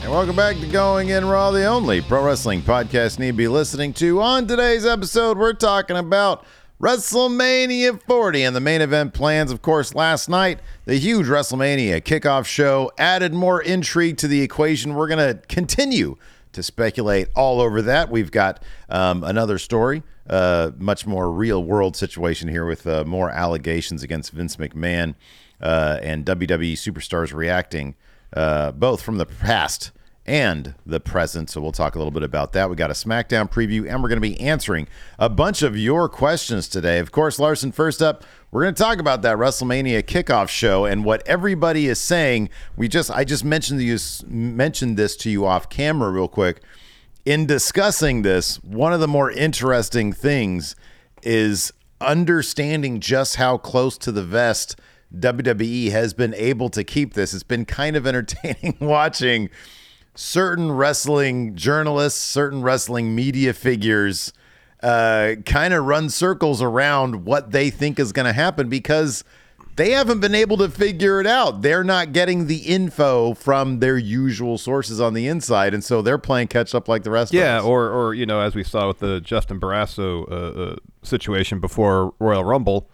And welcome back to Going In Raw, the only pro wrestling podcast you need to be listening to. On today's episode, we're talking about WrestleMania 40 and the main event plans. Of course, last night, the huge WrestleMania kickoff show added more intrigue to the equation. We're going to continue to speculate all over that. We've got um, another story, uh, much more real world situation here with uh, more allegations against Vince McMahon uh, and WWE superstars reacting uh, both from the past and the present. So we'll talk a little bit about that. We got a SmackDown preview, and we're going to be answering a bunch of your questions today. Of course, Larson, first up, we're going to talk about that WrestleMania kickoff show and what everybody is saying. We just I just mentioned you mentioned this to you off camera real quick. In discussing this, one of the more interesting things is understanding just how close to the vest WWE has been able to keep this. It's been kind of entertaining watching certain wrestling journalists, certain wrestling media figures uh, kind of run circles around what they think is going to happen because they haven't been able to figure it out. They're not getting the info from their usual sources on the inside, and so they're playing catch up like the rest yeah, of us. or or you know, as we saw with the Justin Barrasso uh, uh, situation before Royal Rumble,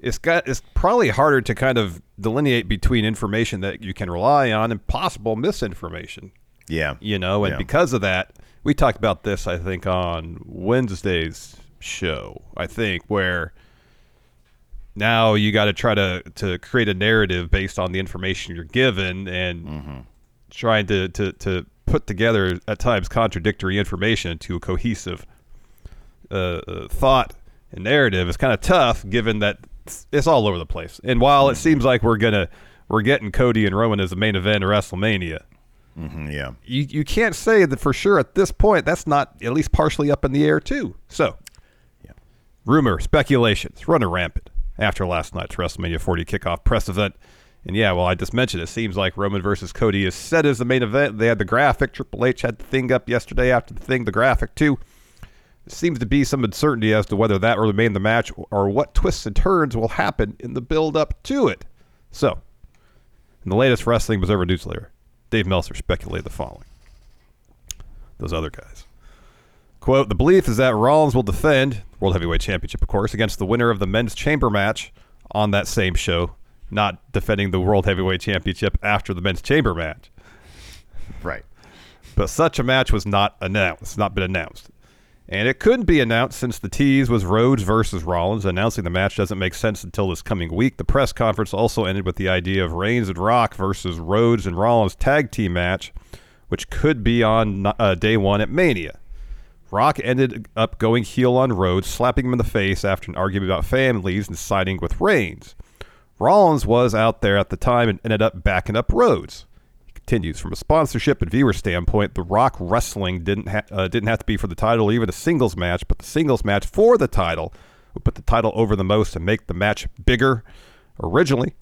it's got it's probably harder to kind of delineate between information that you can rely on and possible misinformation. Yeah, You know, and Yeah. because of that, we talked about this I think on Wednesday's show, I think, where now you got to try to to create a narrative based on the information you're given and trying to, to to put together at times contradictory information to a cohesive uh, uh, thought and narrative is kind of tough given that it's, it's all over the place. And while it seems like we're gonna we're getting Cody and Roman as the main event of WrestleMania, Mhm, yeah. you you can't say that for sure at this point. That's not at least partially up in the air too. So, Yeah. rumor, speculations, running rampant after last night's WrestleMania 40 kickoff press event. And yeah, well, I just mentioned it seems like Roman versus Cody is set as the main event. They had the graphic. Triple H had the thing up yesterday after the thing, the graphic too. Seems to be some uncertainty as to whether that will remain the match or what twists and turns will happen in the build up to it. So, in the latest Wrestling Observer newsletter, Dave Meltzer speculated the following. Those other guys. Quote, the belief is that Rollins will defend World Heavyweight Championship, of course, against the winner of the men's chamber match on that same show, not defending the World Heavyweight Championship after the men's chamber match. Right. But such a match was not announced, not been announced. And it couldn't be announced since the tease was Rhodes versus Rollins. Announcing the match doesn't make sense until this coming week. The press conference also ended with the idea of Reigns and Rock versus Rhodes and Rollins tag team match, which could be on uh, day one at Mania. Rock ended up going heel on Rhodes, slapping him in the face after an argument about families and siding with Reigns. Rollins was out there at the time and ended up backing up Rhodes. Continues from a sponsorship and viewer standpoint. The Rock wrestling didn't ha- uh, didn't have to be for the title or even a singles match, but the singles match for the title would put the title over the most and make the match bigger. Originally,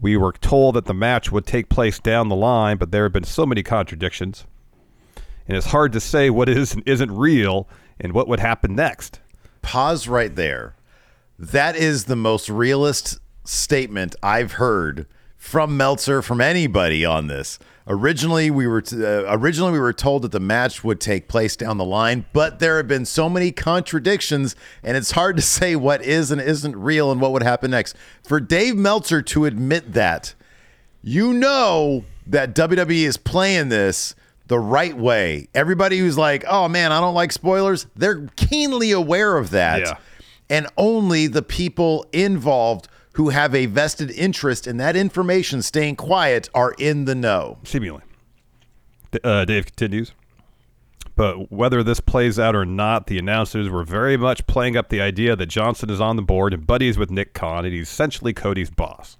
we were told that the match would take place down the line, but there have been so many contradictions, and it's hard to say what is and isn't real and what would happen next. Pause right there. That is the most realist statement I've heard from Meltzer from anybody on this. Originally, we were t- uh, originally we were told that the match would take place down the line, but there have been so many contradictions, and it's hard to say what is and isn't real and what would happen next. For Dave Meltzer to admit that, you know that WWE is playing this the right way. Everybody who's like, "Oh man, I don't like spoilers," they're keenly aware of that, Yeah. and only the people involved who have a vested interest in that information staying quiet are in the know. Seemingly. Uh, Dave continues. But whether this plays out or not, the announcers were very much playing up the idea that Johnson is on the board and buddies with Nick Khan, and he's essentially Cody's boss.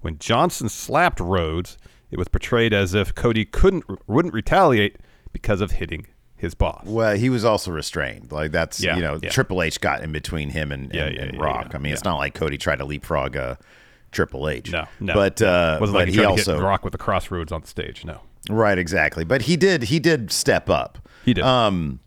When Johnson slapped Rhodes, it was portrayed as if Cody couldn't wouldn't retaliate because of hitting his boss. Well, he was also restrained. Like that's Yeah, you know yeah. Triple H got in between him and, and, yeah, and Rock. I mean, it's not like Cody tried to leapfrog uh, Triple H. No, no. But uh, wasn't but like he, he also Rock with the crossroads on the stage. No, right exactly. But he did he did step up. he did. Um,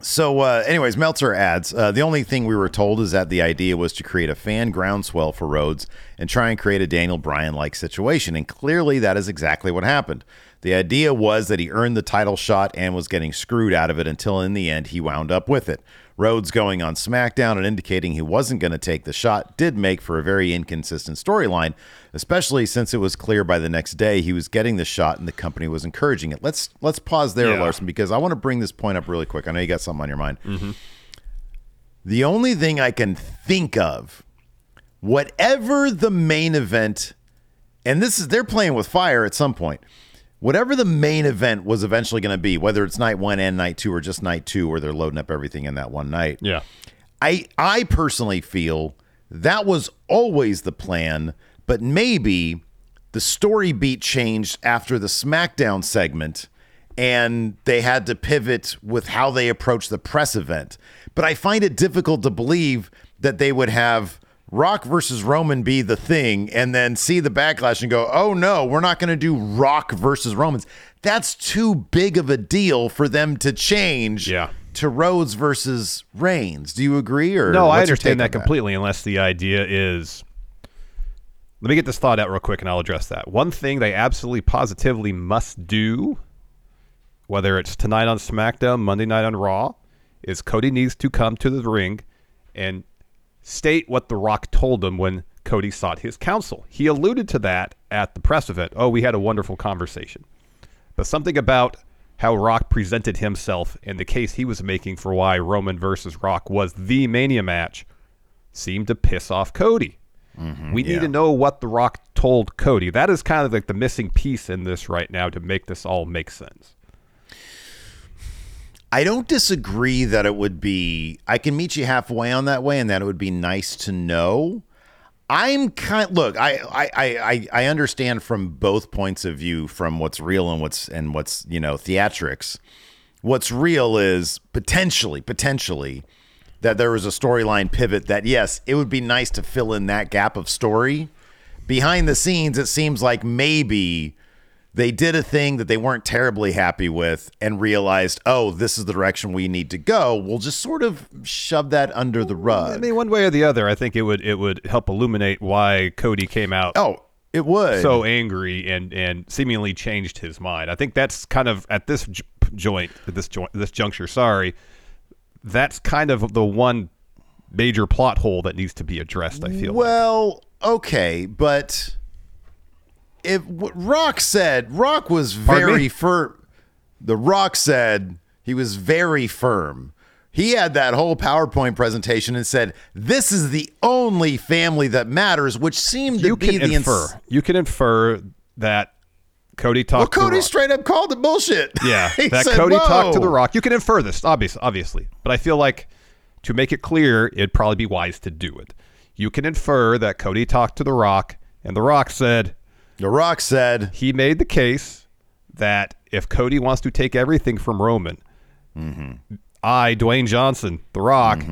So, uh, anyways, Meltzer adds uh, the only thing we were told is that the idea was to create a fan groundswell for Rhodes and try and create a Daniel Bryan like situation. And clearly, that is exactly what happened. The idea was that he earned the title shot and was getting screwed out of it until in the end he wound up with it. Rhodes going on SmackDown and indicating he wasn't going to take the shot did make for a very inconsistent storyline, especially since it was clear by the next day he was getting the shot and the company was encouraging it. Let's let's pause there, Yeah. Larson, because I want to bring this point up really quick. I know you got something on your mind. Mm-hmm. The only thing I can think of, whatever the main event, and this is they're playing with fire at some point. Whatever the main event was eventually going to be, whether it's night one and night two, or just night two, where they're loading up everything in that one night. yeah, I I personally feel that was always the plan, but maybe the story beat changed after the SmackDown segment and they had to pivot with how they approach the press event. But I find it difficult to believe that they would have Rock versus Roman be the thing and then see the backlash and go, "Oh no, we're not going to do Rock versus Romans." That's too big of a deal for them to change Yeah. to Rhodes versus Reigns. Do you agree? Or No, I understand that completely, unless the idea is. Let me get this thought out real quick and I'll address that. One thing they absolutely positively must do, whether it's tonight on SmackDown, Monday night on Raw, is Cody needs to come to the ring and state what The Rock told him when Cody sought his counsel. He alluded to that at the press event. Oh, we had a wonderful conversation. But something about how Rock presented himself and the case he was making for why Roman versus Rock was the Mania match seemed to piss off Cody. Mm-hmm, we need yeah. to know what The Rock told Cody. That is kind of like the missing piece in this right now to make this all make sense. I don't disagree that it would be. I can meet you halfway on that way, and that it would be nice to know. I'm kind. Look, I, I, I, I- understand from both points of view, from what's real and what's and what's you know theatrics. What's real is potentially, potentially, that there was a storyline pivot. That yes, it would be nice to fill in that gap of story. Behind the scenes, it seems like maybe they did a thing that they weren't terribly happy with and realized, oh, this is the direction we need to go. We'll just sort of shove that under the rug. I mean, one way or the other, I think it would it would help illuminate why Cody came out oh, it would. so angry and and seemingly changed his mind. I think that's kind of at this j- joint, at this joint, this juncture. Sorry, that's kind of the one major plot hole that needs to be addressed. I feel. like. well, okay, but if what Rock said, Rock was very firm. The Rock said he was very firm. He had that whole PowerPoint presentation and said, "This is the only family that matters," which seemed to you be can the ins- infer. you can infer that Cody Well, talked. to Cody Rock. straight up called it bullshit. Yeah, that said, Cody talked to The Rock. You can infer this, obviously, obviously, but I feel like to make it clear, it'd probably be wise to do it. You can infer that Cody talked to The Rock, and The Rock said The Rock said, he made the case that if Cody wants to take everything from Roman, I, Dwayne Johnson, The Rock,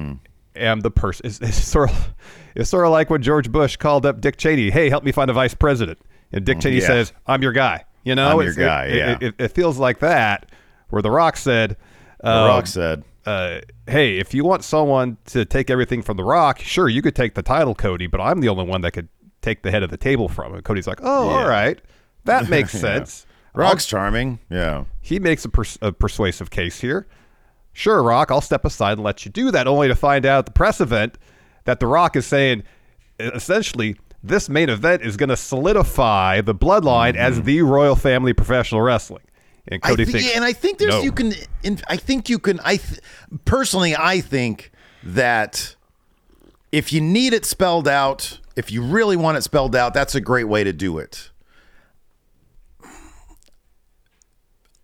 am the person. It's, it's sort of, it's sort of like when George Bush called up Dick Cheney. Hey, help me find a vice president, and Dick Cheney yeah. says, "I'm your guy." You know, I'm your guy, it- yeah. It, it, it feels like that. Where The Rock said, The uh, Rock said, uh, hey, if you want someone to take everything from The Rock, sure, you could take the title, Cody, but I'm the only one that could take the head of the table from him. Cody's like, oh, Yeah. all right. That makes Yeah. sense. Rock's charming. Yeah. He makes a, pers- a persuasive case here. Sure, Rock, I'll step aside and let you do that, only to find out at the press event that The Rock is saying essentially this main event is going to solidify the bloodline as the royal family of professional wrestling. And Mm-hmm. I Cody thi- thinks, yeah, and I think there's no. you can. In, I think you can. I th- personally, I think that if you need it spelled out, if you really want it spelled out, that's a great way to do it.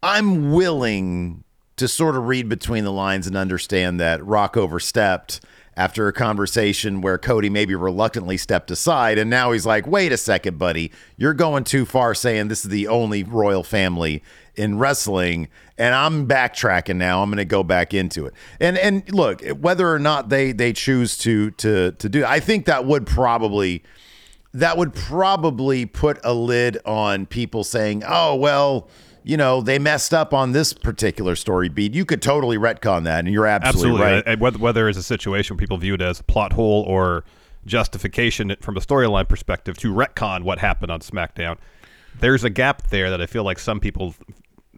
I'm willing to sort of read between the lines and understand that Rock overstepped after a conversation where Cody maybe reluctantly stepped aside. And now he's like, wait a second, buddy. You're going too far saying this is the only royal family in wrestling. And I'm backtracking now. I'm going to go back into it. And and look, whether or not they they choose to to to do I think that would probably that would probably put a lid on people saying, "Oh, well, you know, they messed up on this particular story beat." You could totally retcon that, and you're absolutely, Absolutely. right. And Whether, whether it's a situation where people view it as a plot hole or justification from a storyline perspective to retcon what happened on SmackDown, there's a gap there that I feel like some people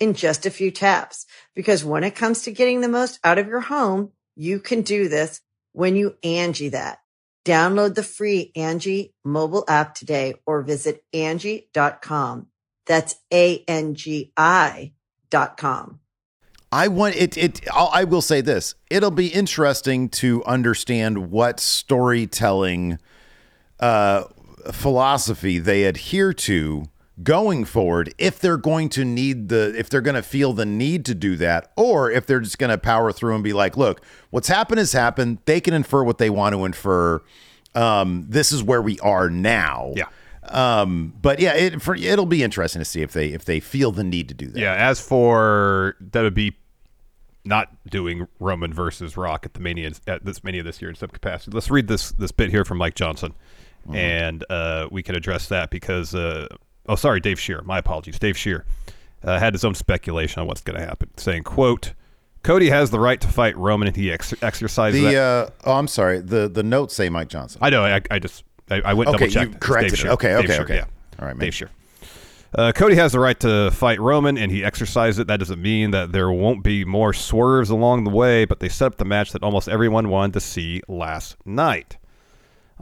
in just a few taps. Because when it comes to getting the most out of your home, you can do this when you Angie that. Download the free Angie mobile app today or visit Angie.com. That's A-N-G-I dot com. I want it. It. I'll, I will say this: it'll be interesting to understand what storytelling uh, philosophy they adhere to going forward. If they're going to need the, if they're going to feel the need to do that, or if they're just going to power through and be like, "Look, what's happened has happened. They can infer what they want to infer. Um, this is where we are now." Yeah. Um, but yeah, it for, it'll be interesting to see if they if they feel the need to do that. Yeah, as for that would be not doing Roman versus Rock at the Mania at this Mania this year in some capacity. Let's read this this bit here from Mike Johnson, and uh, we can address that because uh, oh sorry Dave Scherer, my apologies, Dave Scherer uh, had his own speculation on what's going to happen, saying quote. Cody has the right to fight Roman, and he ex- exercises The that. uh, oh, I'm sorry. The the notes say Mike Johnson. I know. I, I just I, I went Okay, double checked. you corrected it. Okay, okay, okay. Yeah. All right, man. Dave Scherer. Uh, Cody has the right to fight Roman, and he exercised it. That doesn't mean that there won't be more swerves along the way, but they set up the match that almost everyone wanted to see last night.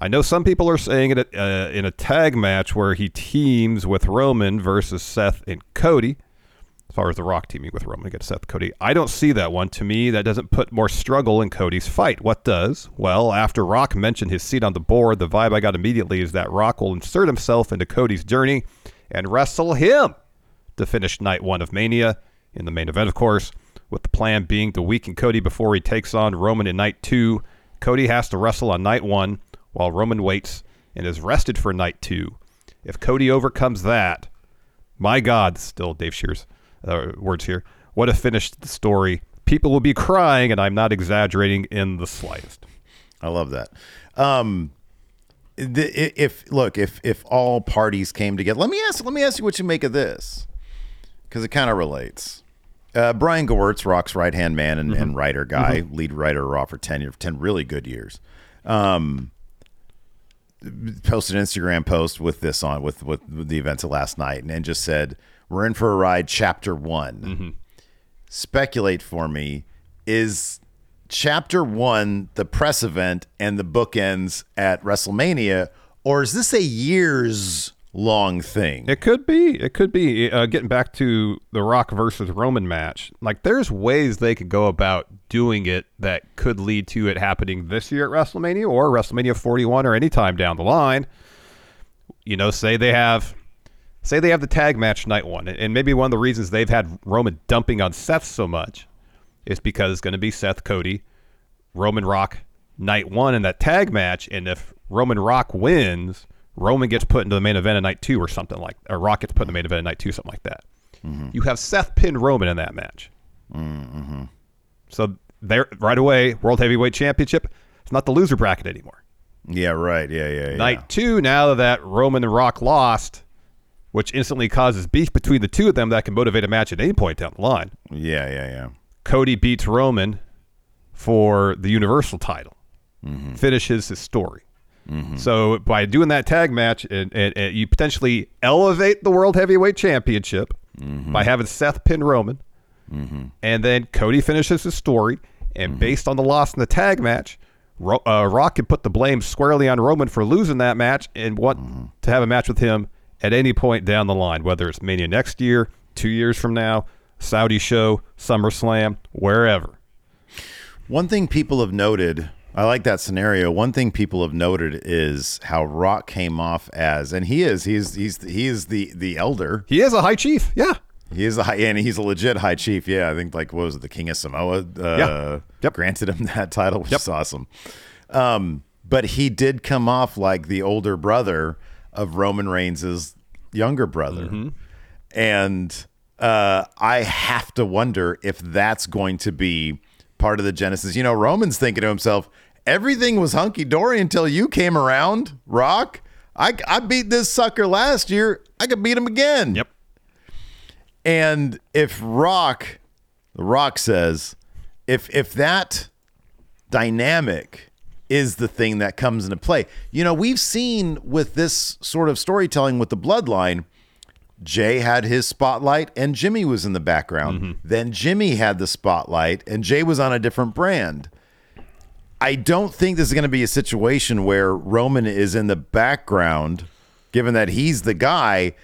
I know some people are saying it uh, in a tag match where he teams with Roman versus Seth and Cody. As far as The Rock teaming with Roman against Seth Cody, I don't see that one. To me, that doesn't put more struggle in Cody's fight. What does? Well, after Rock mentioned his seat on the board, the vibe I got immediately is that Rock will insert himself into Cody's journey and wrestle him to finish night one of Mania in the main event, of course, with the plan being to weaken Cody before he takes on Roman in night two. Cody has to wrestle on night one while Roman waits and is rested for night two. If Cody overcomes that, my God, still Dave Scherer's uh, words here, what a finish to the story. People will be crying, and I'm not exaggerating in the slightest. I love that. Um, the, if look, if if all parties came together, let me ask. Let me ask you what you make of this, because it kind of relates. Uh, Brian Gewirtz, Rock's right hand man and, and writer guy, lead writer of Raw for ten ten really good years. Um, posted an Instagram post with this on with with, with the events of last night, and, and just said, "We're in for a ride." Chapter one. Mm-hmm. Speculate for me. Is chapter one, the press event, and the bookends at WrestleMania, or is this a years long thing? It could be. It could be. Uh, getting back to the Rock versus Roman match, like there's ways they could go about doing it that could lead to it happening this year at WrestleMania or WrestleMania 41 or any time down the line. You know, say they have, say they have the tag match night one, and maybe one of the reasons they've had Roman dumping on Seth so much is because it's going to be Seth Cody, Roman Rock night one in that tag match, and if Roman Rock wins Roman gets put into the main event of night two or something like, or Rock gets put in the main event of night two, something like that. Mm-hmm. You have Seth pin Roman in that match. Mm-hmm. So there, right away, World Heavyweight Championship. It's not the loser bracket anymore. Yeah, right. Yeah, yeah. Night two, now that Roman and Rock lost, which instantly causes beef between the two of them that can motivate a match at any point down the line. Yeah, yeah, yeah. Cody beats Roman for the Universal title, mm-hmm. finishes his story. Mm-hmm. So by doing that tag match, it, it, it, you potentially elevate the World Heavyweight Championship mm-hmm. by having Seth pin Roman, mm-hmm. and then Cody finishes his story. And mm-hmm. based on the loss in the tag match, Ro- uh, Rock can put the blame squarely on Roman for losing that match and want mm-hmm. to have a match with him at any point down the line, whether it's Mania next year, two years from now, Saudi show, SummerSlam, wherever. One thing people have noted I like that scenario. One thing people have noted is how Rock came off as, and he is, he's, he's, he is the the elder. He is a high chief. Yeah, he is a high, and he's a legit high chief. Yeah, I think like what was it, the King of Samoa? Uh, yeah. Yep. Granted him that title, which yep. is awesome. Um, but he did come off like the older brother of Roman Reigns' younger brother, mm-hmm. and uh, I have to wonder if that's going to be part of the genesis. You know, Roman's thinking to himself everything was hunky dory until you came around, Rock. I, I beat this sucker last year. I could beat him again. Yep. And if Rock, the Rock says, if if that dynamic is the thing that comes into play, you know, we've seen with this sort of storytelling with the bloodline, Jay had his spotlight and Jimmy was in the background. Mm-hmm. Then Jimmy had the spotlight and Jay was on a different brand. I don't think this is going to be a situation where Roman is in the background, given that he's the guy.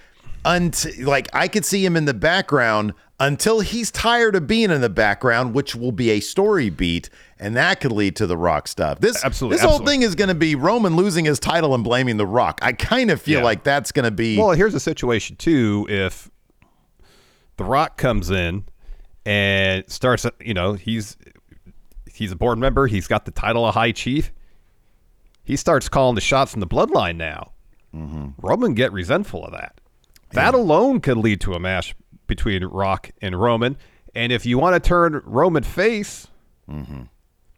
Until like I could see him in the background until he's tired of being in the background, which will be a story beat, and that could lead to the Rock stuff. This absolutely, this absolutely. whole thing is going to be Roman losing his title and blaming the Rock. I kind of feel yeah. like that's going to be. Well, here's a situation too. If the Rock comes in and starts, you know, he's he's a board member. He's got the title of High Chief. He starts calling the shots in the bloodline now. Mm-hmm. Roman get resentful of that. That yeah. alone could lead to a match between Rock and Roman. And if you want to turn Roman face, mm-hmm.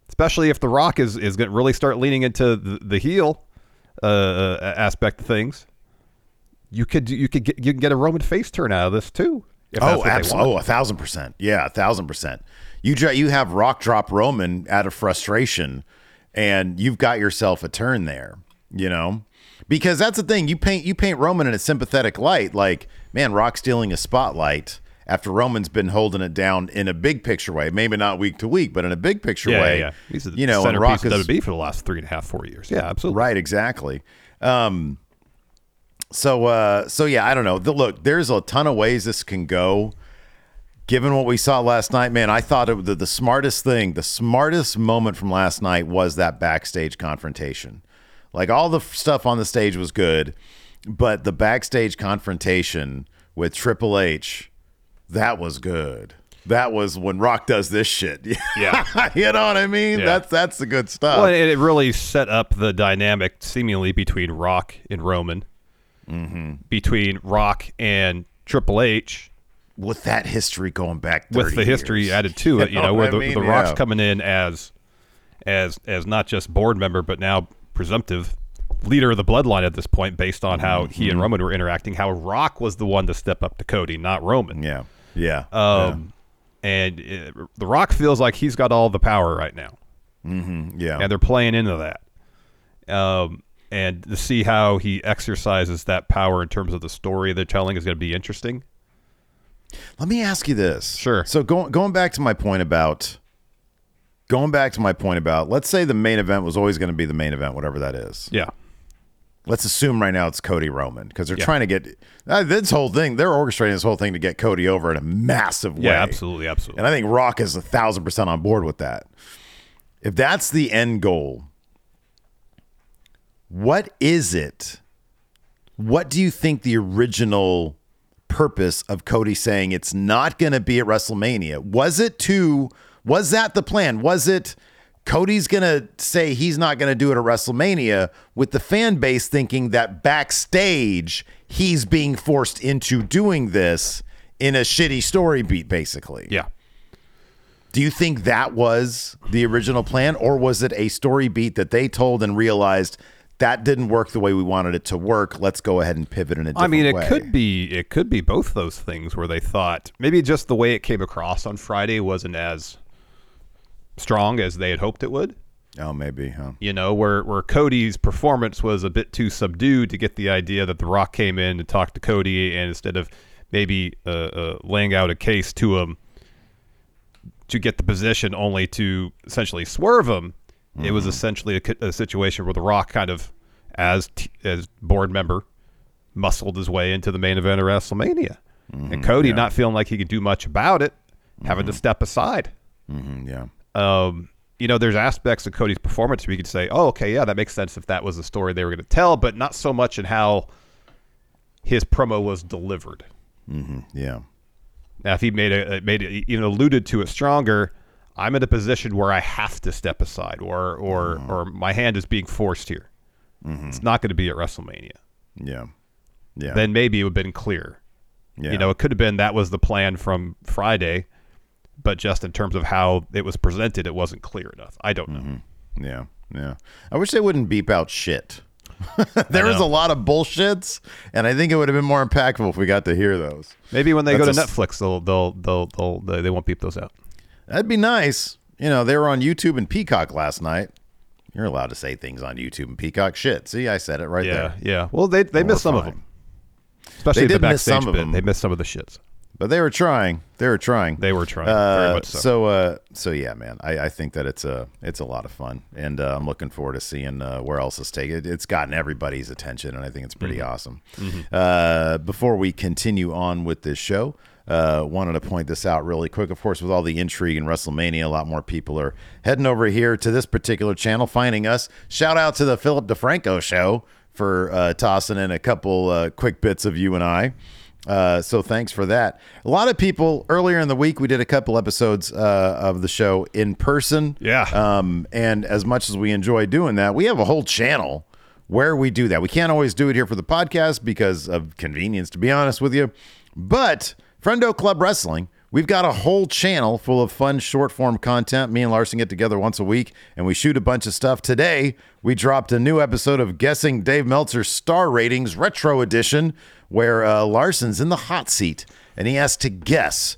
especially if the Rock is is going to really start leaning into the, the heel uh, uh, aspect of things, you could you could get you can get a Roman face turn out of this too. oh, absolutely! Oh, a thousand percent. Yeah, a thousand percent. You you have Rock drop Roman out of frustration, and you've got yourself a turn there. You know, because that's the thing. You paint you paint Roman in a sympathetic light. Like, man, Rock stealing a spotlight after Roman's been holding it down in a big picture way, maybe not week to week, but in a big picture yeah, way. Yeah, yeah. He's a you know, and Rock is WB for the last three and a half, four years. Yeah, absolutely. Right, exactly. Um, so, uh, so yeah, I don't know. The, look, there's a ton of ways this can go given what we saw last night, man, I thought it, the, the smartest thing, the smartest moment from last night was that backstage confrontation. Like all the stuff on the stage was good, but the backstage confrontation with Triple H, that was good. That was when Rock does this shit. Yeah, you know what I mean. Yeah. That's that's the good stuff. Well, it really set up the dynamic, seemingly between Rock and Roman, mm-hmm. between Rock and Triple H, with that history going back with the years. history added to it, you know, where the, mean? the Rock's yeah. coming in as as as not just board member but now presumptive leader of the bloodline at this point, based on how mm-hmm. he and Roman were interacting. How Rock was the one to step up to Cody, not Roman. Yeah, yeah. Um, yeah. and it, the Rock feels like he's got all the power right now. Mm-hmm. Yeah, and they're playing into that. Um, and to see how he exercises that power in terms of the story they're telling is going to be interesting. Let me ask you this. Sure. So going going back to my point about going back to my point about let's say the main event was always going to be the main event, whatever that is. Yeah. Let's assume right now it's Cody Roman because they're Yeah. trying to get uh, this whole thing. They're orchestrating this whole thing to get Cody over in a massive way. Yeah, absolutely, absolutely. And I think Rock is a thousand percent on board with that. If that's the end goal, what is it? What do you think the original purpose of Cody saying it's not going to be at WrestleMania? Was it to, was that the plan? Was it Cody's going to say he's not going to do it at WrestleMania with the fan base thinking that backstage he's being forced into doing this in a shitty story beat, basically? yeah. Do you think that was the original plan, or was it a story beat that they told and realized that didn't work the way we wanted it to work? Let's go ahead and pivot in a different I mean, it way. could be it could be both those things where they thought maybe just the way it came across on Friday wasn't as strong as they had hoped it would. Oh, maybe, huh? You know, where where Cody's performance was a bit too subdued to get the idea that The Rock came in to talk to Cody, and instead of maybe uh, uh, laying out a case to him to get the position, only to essentially swerve him, it was essentially a, a situation where The Rock kind of, as t- as board member, muscled his way into the main event of WrestleMania, and Cody not feeling like he could do much about it, having to step aside Mm, yeah. Um, you know, there's aspects of Cody's performance where you could say, oh, okay, yeah, that makes sense if that was the story they were going to tell, but not so much in how his promo was delivered. Mm-hmm. Yeah. Now, if he made a made it, even alluded to it stronger, I'm in a position where I have to step aside, or or mm-hmm. or my hand is being forced here. Mm-hmm. It's not going to be at WrestleMania. Yeah. Yeah. Then maybe it would have been clear. yeah. You know, it could have been that was the plan from Friday, but just in terms of how it was presented, it wasn't clear enough. I don't know. Mm-hmm. Yeah, yeah. I wish they wouldn't beep out shit. there was a lot of bullshits, and I think it would have been more impactful if we got to hear those. Maybe when they go to That's a Netflix, they'll they'll they'll, they'll they, they won't beep those out. That'd be nice. You know, they were on YouTube and Peacock last night. You're allowed to say things on YouTube and Peacock. Shit. See, I said it right Yeah, there. yeah. Yeah. Well, they they We're missed some of them, especially They the did miss backstage some of bit. them. They missed some of the shits. But they were trying. They were trying. They were trying Uh, very much so. so, uh, so yeah, man. I, I think that it's a it's a lot of fun, and uh, I'm looking forward to seeing uh, where else this take it. It's gotten everybody's attention, and I think it's pretty Mm-hmm. awesome. Uh, before we continue on with this show, uh, wanted to point this out really quick. Of course, with all the intrigue in WrestleMania, a lot more people are heading over here to this particular channel, finding us. Shout out to the Philip DeFranco show for uh, tossing in a couple uh, quick bits of you and I. Uh, so thanks for that. A lot of people earlier in the week we did a couple episodes uh, of the show in person. Yeah. Um, and as much as we enjoy doing that, we have a whole channel where we do that. We can't always do it here for the podcast because of convenience, to be honest with you. But Friendo Club Wrestling, we've got a whole channel full of fun short form content. Me and Larson get together once a week and we shoot a bunch of stuff. Today, we dropped a new episode of Guessing Dave Meltzer's Star Ratings Retro Edition, where uh, Larson's in the hot seat and he has to guess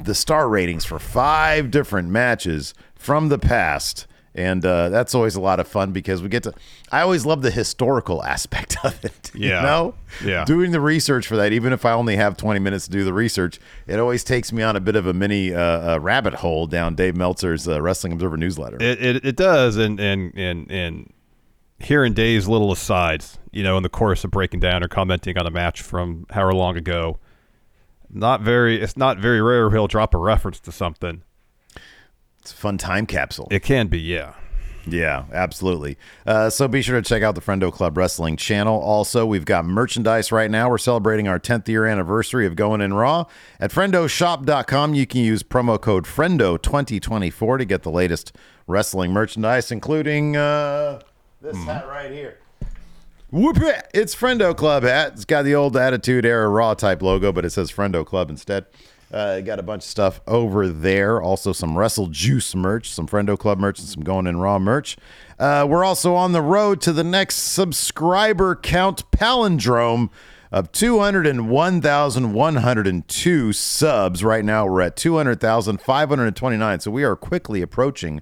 the star ratings for five different matches from the past. And uh, that's always a lot of fun because we get to. I always love the historical aspect of it. Yeah. You know? Yeah. Doing the research for that, even if I only have 20 minutes to do the research, it always takes me on a bit of a mini uh, uh, rabbit hole down Dave Meltzer's uh, Wrestling Observer newsletter. It, it it does, and and and and hearing Dave's little asides, you know, in the course of breaking down or commenting on a match from however long ago, not very. It's not very rare he'll drop a reference to something. it's a fun time capsule. It can be, yeah. Yeah, absolutely. Uh, so be sure to check out the Friendo Club Wrestling channel. Also, we've got merchandise right now. We're celebrating our 10th year anniversary of Going In Raw. At friendoshop.com, you can use promo code FRIENDO2024 to get the latest wrestling merchandise, including uh, this hat right here. Whoop it! It's Friendo Club hat. It's got the old Attitude Era Raw type logo, but it says Friendo Club instead. Uh, got a bunch of stuff over there. Also, some Wrestle Juice merch, some Friendo Club merch, and some Going In Raw merch. Uh, we're also on the road to the next subscriber count palindrome of 201,102 subs. Right now, we're at 200,529. So we are quickly approaching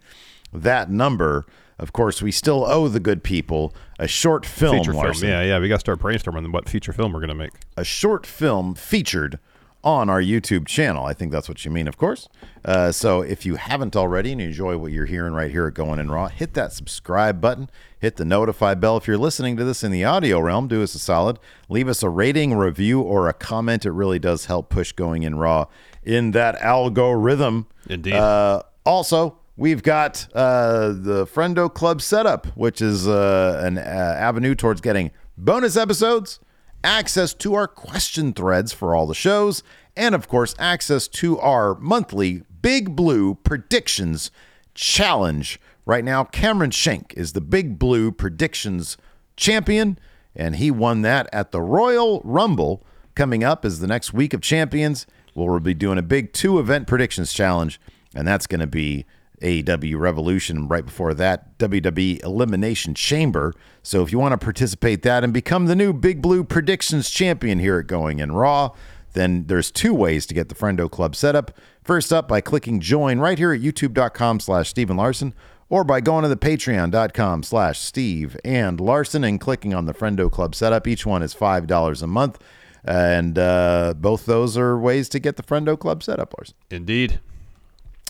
that number. Of course, we still owe the good people a short film, Feature film, yeah, yeah. We got to start brainstorming what feature film we're gonna make. a short film featured on our YouTube channel. I think that's what you mean, of course. Uh, so if you haven't already and you enjoy what you're hearing right here at Going in Raw, hit that subscribe button, hit the notify bell. If you're listening to this in the audio realm, do us a solid. Leave us a rating, review, or a comment. It really does help push Going in Raw in that algorithm. Indeed. Uh, also, we've got uh, the Friendo Club setup, which is uh, an uh, avenue towards getting bonus episodes, access to our question threads for all the shows, and of course, access to our monthly Big Blue Predictions Challenge. Right now, Cameron Shank is the Big Blue Predictions champion, and he won that at the Royal Rumble. Coming up is the next week of champions. We'll be doing a big two event predictions challenge, and that's going to be AEW Revolution. Right before that, WWE Elimination Chamber. So if you want to participate that and become the new Big Blue Predictions champion here at Going in Raw, then there's two ways to get the Friendo Club set up. First up, by clicking join right here at youtube.com slash Steve and Larson, or by going to the patreon.com slash Steve and Larson and clicking on the Friendo Club setup. Each one is $5 a month. And uh, both those are ways to get the Friendo Club set up, Larson. Indeed.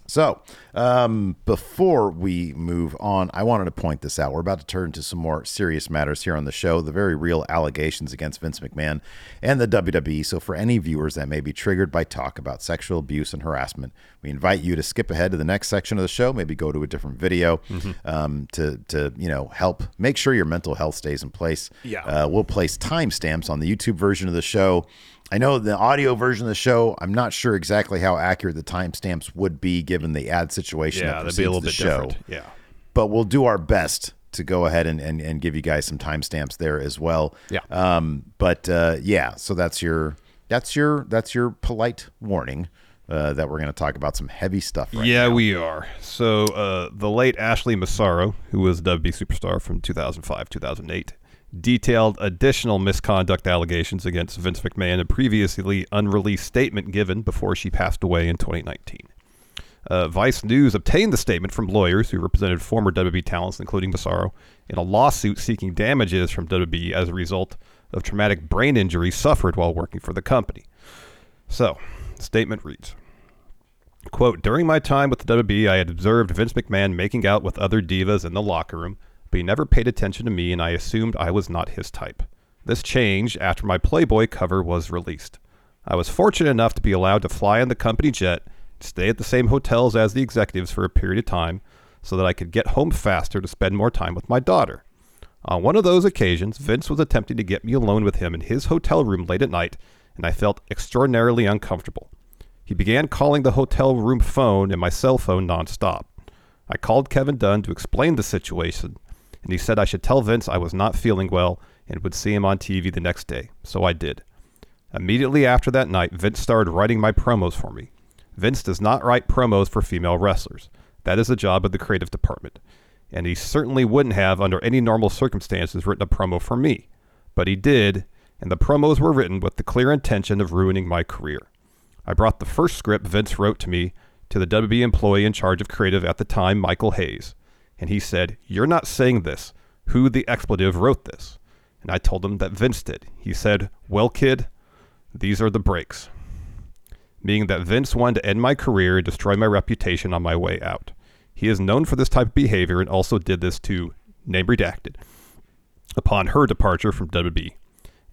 So, um, before we move on, I wanted to point this out. We're about to turn to some more serious matters here on the show the very real allegations against Vince McMahon and the WWE. So, for any viewers that may be triggered by talk about sexual abuse and harassment, we invite you to skip ahead to the next section of the show, maybe go to a different video um, to, to, you know, help make sure your mental health stays in place. Yeah. Uh, we'll place timestamps on the YouTube version of the show. I know the audio version of the show. I'm not sure exactly how accurate the timestamps would be given the ad situation. Yeah, that that'd be a little bit the show. different. Yeah. But we'll do our best to go ahead and, and, and give you guys some timestamps there as well. Yeah. Um. But uh, yeah. So that's your that's your that's your polite warning uh, that we're going to talk about some heavy stuff. Right yeah, now. we are. So uh, the late Ashley Massaro, who was a WB superstar from 2005 2008, detailed additional misconduct allegations against Vince McMahon a previously unreleased statement given before she passed away in 2019. Uh, Vice News obtained the statement from lawyers who represented former WWE talents, including Massaro, in a lawsuit seeking damages from WWE as a result of traumatic brain injury suffered while working for the company. So, the statement reads Quote, during my time with the WWE, I had observed Vince McMahon making out with other divas in the locker room, but he never paid attention to me and I assumed I was not his type. This changed after my Playboy cover was released. I was fortunate enough to be allowed to fly on the company jet, stay at the same hotels as the executives for a period of time, so that I could get home faster to spend more time with my daughter. On one of those occasions, Vince was attempting to get me alone with him in his hotel room late at night, and I felt extraordinarily uncomfortable. He began calling the hotel room phone and my cell phone nonstop. I called Kevin Dunn to explain the situation, and he said I should tell Vince I was not feeling well and would see him on TV the next day, so I did. Immediately after that night, Vince started writing my promos for me. Vince does not write promos for female wrestlers. That is the job of the creative department. And he certainly wouldn't have, under any normal circumstances, written a promo for me. But he did, and the promos were written with the clear intention of ruining my career. I brought the first script Vince wrote to me to the WB employee in charge of creative at the time, Michael Hayes. And he said, You're not saying this. Who the expletive wrote this? And I told him that Vince did. He said, Well, kid, these are the breaks. Meaning that Vince wanted to end my career and destroy my reputation on my way out. He is known for this type of behavior and also did this to, name redacted, upon her departure from WB.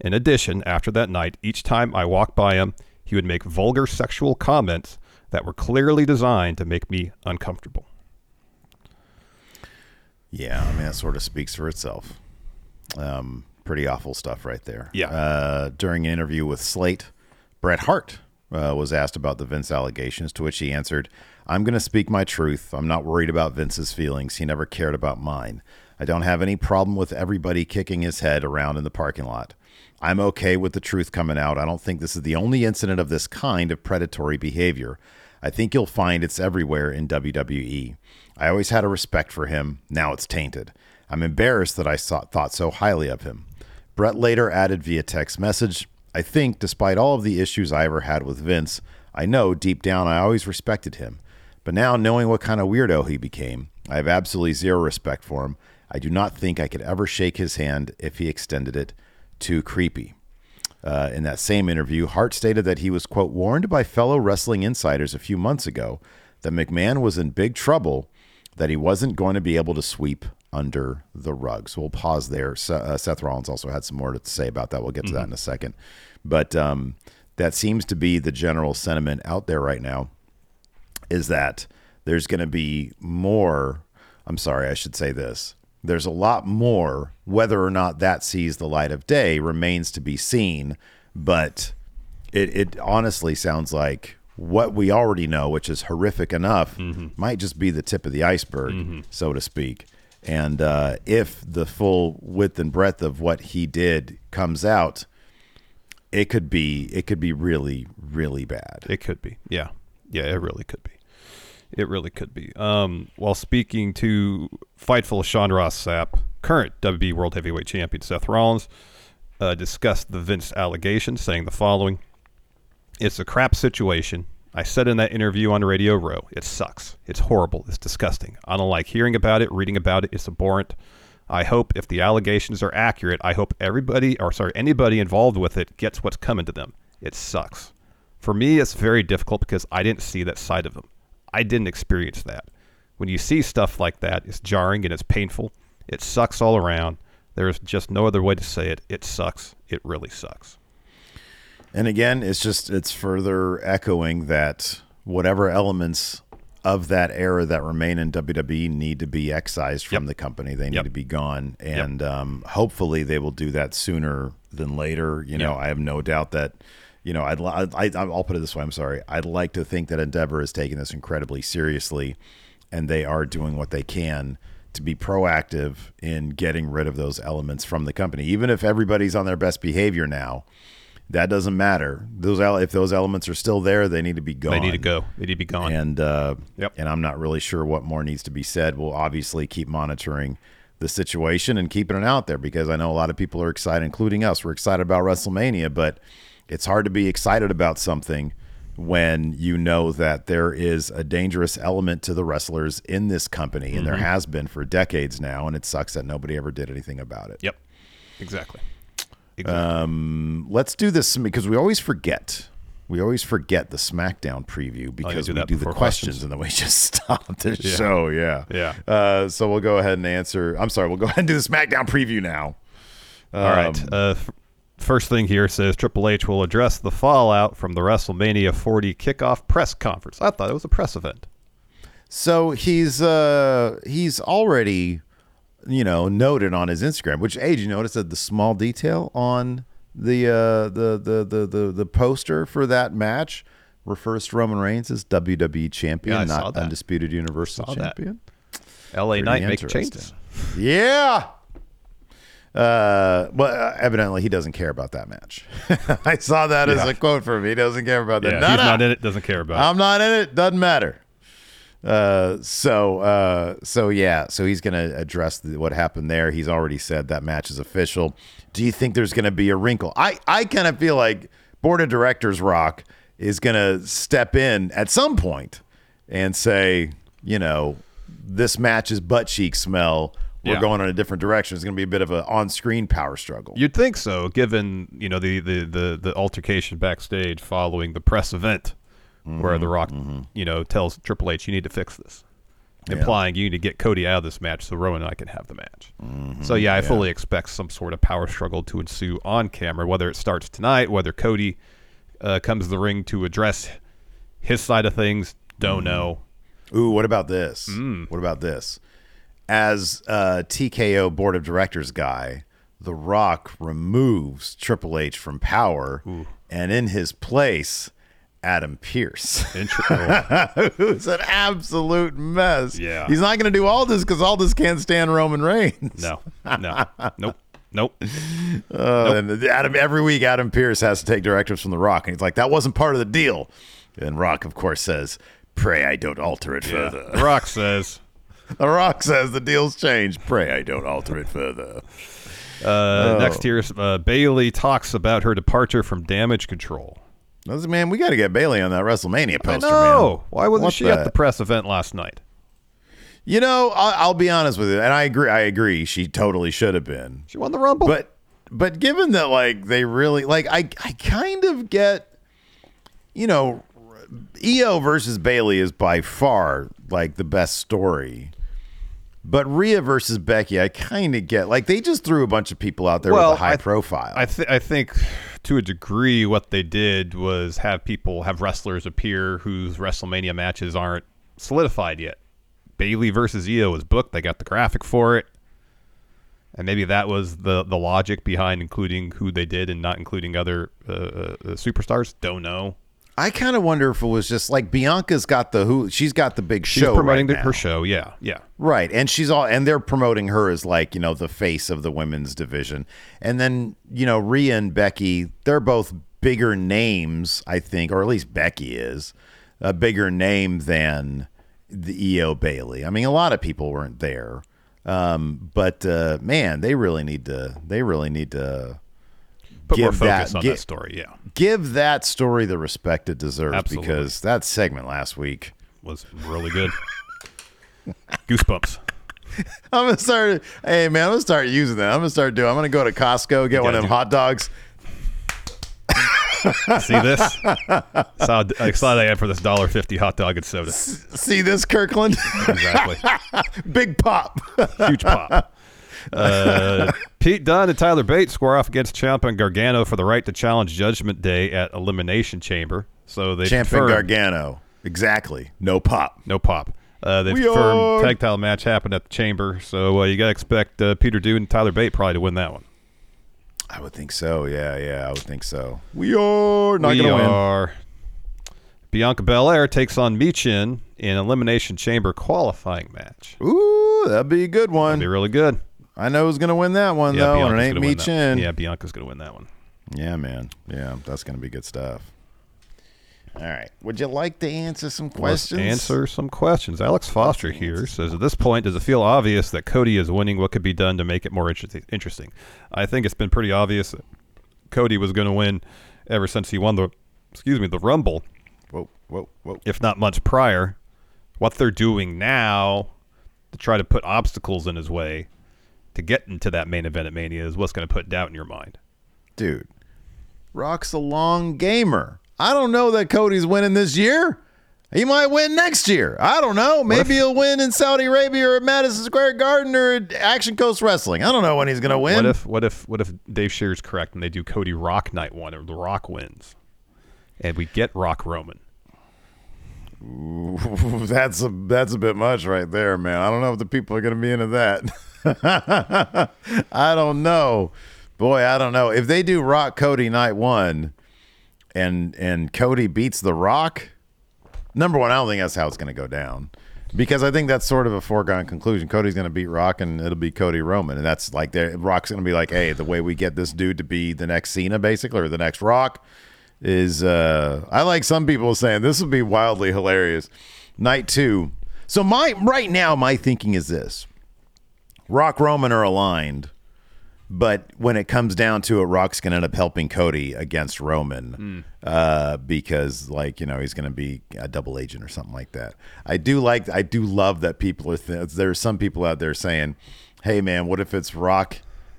In addition, after that night, each time I walked by him, he would make vulgar sexual comments that were clearly designed to make me uncomfortable. Yeah, I mean that sort of speaks for itself. Um, pretty awful stuff right there. Yeah. Uh, during an interview with Slate, Bret Hart uh, was asked about the Vince allegations, to which he answered, "I'm going to speak my truth. I'm not worried about Vince's feelings. He never cared about mine. I don't have any problem with everybody kicking his head around in the parking lot. I'm okay with the truth coming out. I don't think this is the only incident of this kind of predatory behavior. I think you'll find it's everywhere in WWE. I always had a respect for him. Now it's tainted. I'm embarrassed that I thought so highly of him. Bret later added via text message I think, despite all of the issues I ever had with Vince, I know deep down I always respected him. But now, knowing what kind of weirdo he became, I have absolutely zero respect for him. I do not think I could ever shake his hand if he extended it. Too creepy. Uh, in that same interview, Hart stated that he was, quote, warned by fellow wrestling insiders a few months ago that McMahon was in big trouble, that he wasn't going to be able to sweep under the rug. So we'll pause there. Uh, Seth Rollins also had some more to say about that. We'll get to that in a second. But um, that seems to be the general sentiment out there right now is that there's going to be more. I'm sorry, I should say this. There's a lot more. Whether or not that sees the light of day remains to be seen. But it, it honestly sounds like what we already know, which is horrific enough, might just be the tip of the iceberg, so to speak. And uh, if the full width and breadth of what he did comes out, it could be it could be really really bad. It could be. Yeah. Yeah, it really could be. It really could be. Um, while speaking to Fightful Sean Ross Sapp, current WB World Heavyweight Champion Seth Rollins uh, discussed the Vince allegations, saying the following It's a crap situation. I said in that interview on Radio Row, it sucks. It's horrible. It's disgusting. I don't like hearing about it, reading about it. It's abhorrent. I hope if the allegations are accurate, I hope everybody, or sorry, anybody involved with it gets what's coming to them. It sucks. For me, it's very difficult because I didn't see that side of him. I didn't experience that. When you see stuff like that, it's jarring and it's painful. It sucks all around. There's just no other way to say it. It sucks. It really sucks. And again, it's just it's further echoing that whatever elements of that era that remain in WWE need to be excised from Yep. the company. They need Yep. to be gone, and um, hopefully they will do that sooner than later. You know, Yep. I have no doubt that. You know, I'd, i I'll put it this way. I'm sorry. I'd like to think that Endeavor is taking this incredibly seriously, and they are doing what they can to be proactive in getting rid of those elements from the company. Even if everybody's on their best behavior now, that doesn't matter. Those if those elements are still there, they need to be gone. They need to go. They need to be gone. And uh, Yep. and I'm not really sure what more needs to be said. We'll obviously keep monitoring the situation and keeping it out there because I know a lot of people are excited, including us. We're excited about WrestleMania, but it's hard to be excited about something when you know that there is a dangerous element to the wrestlers in this company, and there Mm-hmm. has been for decades now, and it sucks that nobody ever did anything about it. yep. Exactly. Exactly. Um, let's do this because we always forget. We always forget the SmackDown preview because do we do the questions, questions? and then we just stop the show. Yeah, Yeah. Uh, so we'll go ahead and answer. I'm sorry. We'll go ahead and do the SmackDown preview now. All right. Uh, f- first thing here says Triple H will address the fallout from the WrestleMania 40 kickoff press conference. I thought it was a press event. So he's uh he's already, you know, noted on his Instagram. Which age you notice that the small detail on the uh the the the the, the poster for that match refers to Roman Reigns as WWE champion, Yeah, not undisputed Universal Saw that. champion. LA Knight make interesting. changes. Yeah. Uh, well, uh, evidently he doesn't care about that match. I saw that as a quote from him. He doesn't care about that. Yeah, No, he's no. not in it. Doesn't care about I'm not in it. Doesn't matter. Uh, so uh, so yeah, so he's gonna address the, what happened there. He's already said that match is official. Do you think there's gonna be a wrinkle? I I kind of feel like board of directors Rock is gonna step in at some point and say, you know, this match's butt cheek smell. We're Yeah. going in a different direction. It's gonna be a bit of an on-screen power struggle. You'd think so, given you know the the the, the altercation backstage following the press event, where Mm-hmm, The Rock, you know, tells Triple H, "You need to fix this," implying you need to get Cody out of this match so Roman and I can have the match. Mm-hmm. So yeah, I fully expect some sort of power struggle to ensue on camera, whether it starts tonight, whether Cody uh, comes to the ring to address his side of things. Don't Mm-hmm. know. Ooh, what about this? Mm. What about this? As a TKO board of directors guy, The Rock removes Triple H from power, and in his place, Adam Pearce, Intro- who's an absolute mess. Yeah. he's not going to do all this because all this can't stand Roman Reigns. no, no, nope, nope. Uh, And Adam every week, Adam Pearce has to take directives from The Rock, and he's like, "That wasn't part of the deal." And Rock, of course, says, "Pray I don't alter it Yeah. further." Rock says. The Rock says the deal's changed. Pray I don't alter it further. Uh, Next here, uh, Bayley talks about her departure from Damage Control. Listen, man, we got to get Bayley on that WrestleMania poster, man. Why wasn't What she at the- the press event last night? You know, I'll, I'll be honest with you, and I agree. I agree. She totally should have been, She won the Rumble. but but given that like they really like I I kind of get you know Iyo versus Bayley is by far like the best story. But Rhea versus Becky, I kind of get like they just threw a bunch of people out there with a high I- profile. I, th- I think to a degree, what they did was have people have wrestlers appear whose WrestleMania matches aren't solidified yet. Bayley versus Iyo was booked. They got the graphic for it, and maybe that was the the logic behind including who they did and not including other uh, uh, superstars. Don't know. I kind of wonder if it was just like Bianca's got the who she's got the big She's show promoting right the, her show. Yeah, yeah. Right. And she's all and they're promoting her as like, you know, the face of the women's division. And then, you know, Rhea and Becky, they're both bigger names, I think, or at least Becky is a bigger name than the Iyo Bayley. I mean, a lot of people weren't there. Um, but uh, man, they really need to they really need to Put more Give focus that- on gi- that story. Yeah, give that story the respect it deserves Absolutely. because that segment last week was really good. Goosebumps. I'm gonna start. Hey man, I'm gonna start using that. I'm gonna start doing. I'm gonna go to Costco, get one of them do- hot dogs. See this? That's how excited I am for this dollar fifty hot dog and soda. See this, Kirkland? Exactly. Big pop. Huge pop. Uh, Pete Dunne and Tyler Bates square off against Ciampa and Gargano for the right to challenge Judgment Day at Elimination Chamber. So they Champion confirmed Gargano. Exactly. No pop. no pop. Uh, confirmed tag title match happened at the Chamber. So uh, you got to expect uh, Peter Dunne and Tyler Bates probably to win that one. I would think so. Yeah, yeah. I would think so. We are not gonna win. are. Bianca Belair takes on Michin in Elimination Chamber qualifying match. Ooh, that'd be a good one. Be really good. I know who's gonna win that one though, and it ain't gonna Michin. Yeah, Bianca's going to win that one. Yeah, man. Yeah, that's gonna be good stuff. All right. Would you like to answer some questions? Let's answer some questions. Alex Foster here says, at this point, does it feel obvious that Cody is winning? What could be done to make it more interesting? Interesting. I think it's been pretty obvious that Cody was going to win ever since he won the, excuse me, the Rumble, Whoa, whoa, whoa. if not much prior. What they're doing now to try to put obstacles in his way to get into that main event at Mania is what's going to put doubt in your mind. dude, Rock's a long gamer. I don't know that Cody's winning this year. He might win next year. I don't know. Maybe if- he'll win in Saudi Arabia or at Madison Square Garden or at Action Coast Wrestling. I don't know when he's going to win. What if what if what if Dave Scherer's correct and they do Cody Rock night one or the Rock wins, and we get Rock Roman? that's a that's a bit much right there, man. I don't know if the people are going to be into that. I don't know. Boy, I don't know. If they do Rock Cody night 1 and and Cody beats The Rock, number 1, I don't think that's how it's going to go down. Because I think that's sort of a foregone conclusion. Cody's going to beat Rock, and it'll be Cody Roman, and that's like Rock's going to be like, "Hey, the way we get this dude to be the next Cena, basically, or the next Rock, is uh I like some people saying this would be wildly hilarious. Night two. So my right now my thinking is this. Rock Roman are aligned, but when it comes down to it, Rock's gonna end up helping Cody against Roman. Uh because like, you know, he's gonna be a double agent or something like that. I do like I do love that people are th- there's some people out there saying, Hey man, what if it's Rock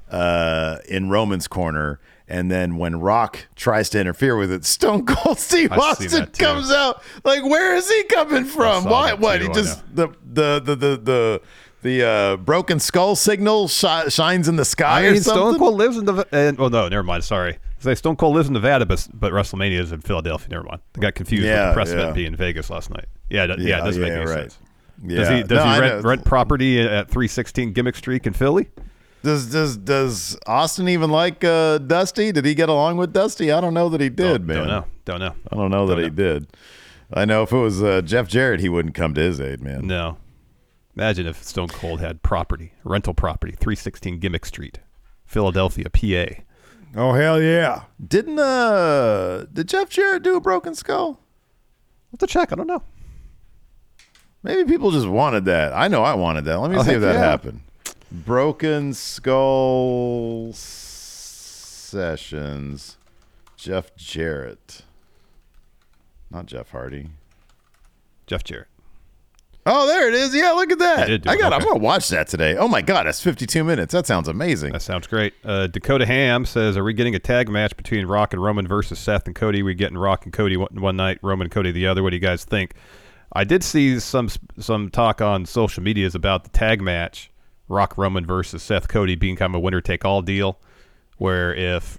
uh in Roman's corner? And then when Rock tries to interfere with it, Stone Cold Steve I Austin comes out. Like, where is he coming from? Why? What? He just the the the the the, the uh, broken skull signal shi- shines in the sky I or mean, something. Stone Cold lives in the. Oh no, never mind. Sorry, say Stone Cold lives in Nevada, but but WrestleMania is in Philadelphia. Never mind. I got confused with the press yeah. event being in Vegas last night. Yeah, yeah, Yeah, it doesn't make any right. sense. Yeah. Does he does No, he rent, rent property at 316 Gimmick Street in Philly? Does does does Austin even like uh, Dusty? Did he get along with Dusty? I don't know that he did, don't, man. Don't know. Don't know. I don't know that Don't he did. I know if it was uh, Jeff Jarrett, he wouldn't come to his aid, man. No. Imagine if Stone Cold had property, rental property, 316 Gimmick Street, Philadelphia, PA. Oh hell yeah! Didn't uh did Jeff Jarrett do a broken skull? What to check? I don't know. Maybe people just wanted that. I know I wanted that. Let me Oh, see if that yeah. happened. Broken Skull Sessions. Jeff Jarrett. Not Jeff Hardy. Jeff Jarrett. Oh, there it is. Yeah, look at that. I it. got. I'm gonna watch that today. Oh my god, that's 52 minutes. That sounds amazing. That sounds great. Uh, Dakota Ham says, "Are we getting a tag match between Rock and Roman versus Seth and Cody? We getting Rock and Cody one, one night, Roman and Cody the other. What do you guys think?" I did see some some talk on social medias about the tag match, Rock Roman versus Seth Cody being kind of a winner take all deal, where if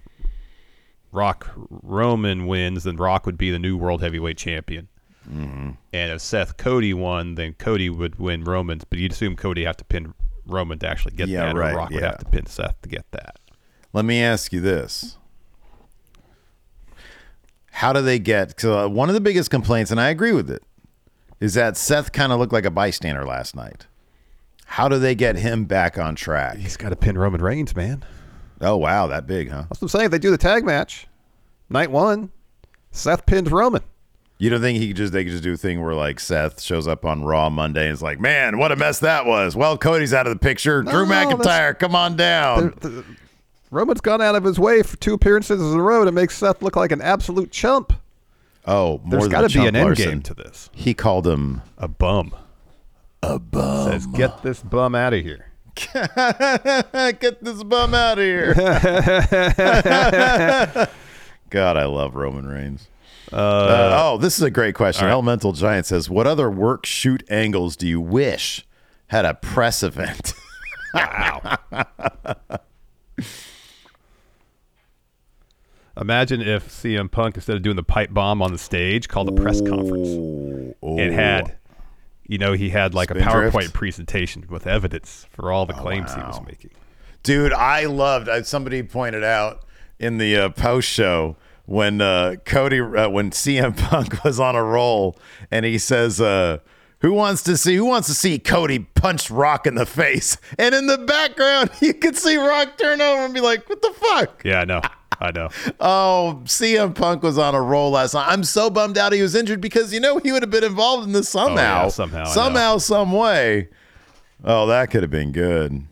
Rock Roman wins, then Rock would be the new world heavyweight champion. Mm-hmm. And if Seth Cody won, then Cody would win Roman's, but you'd assume Cody have to pin Roman to actually get Yeah, that, right, or Rock would have to pin Seth to get that. Let me ask you this: How do they get? Cause, uh, one of the biggest complaints, and I agree with it, is that Seth kind of looked like a bystander last night. How do they get him back on track? He's got to pin Roman Reigns, man. Oh wow, that big, huh? That's what I'm saying. If they do the tag match, night one, Seth pins Roman. You don't think he could just they could just do a thing where like Seth shows up on Raw Monday and is like, man, what a mess that was. Well, Cody's out of the picture. Drew McIntyre, come on down. The- the- Roman's gone out of his way for two appearances in a row to make Seth look like an absolute chump. oh, more There's than got to be an end Larson. game to this. He called him A bum. a bum. Says, get this bum out of here. Get this bum out of here. God, I love Roman Reigns. Uh, oh, this is a great question. Elemental Giant says, "What other work shoot angles do you wish had a press event?" Wow. Imagine if CM Punk, instead of doing the pipe bomb on the stage, called a press conference. Oh, It had, you know, he had like a? PowerPoint presentation with evidence for all the claims he was making. Dude, I loved. Uh, somebody pointed out in the uh, post show when uh, Cody, uh, when CM Punk was on a roll, and he says, uh, "Who wants to see? Who wants to see Cody punch Rock in the face?" And in the background, you could see Rock turn over and be like, "What the fuck?" Yeah, I know. I know. Oh, CM Punk was on a roll last night. I'm so bummed out he was injured because you know he would have been involved in this somehow, Oh, yeah, somehow, somehow, some way. Oh, that could have been good.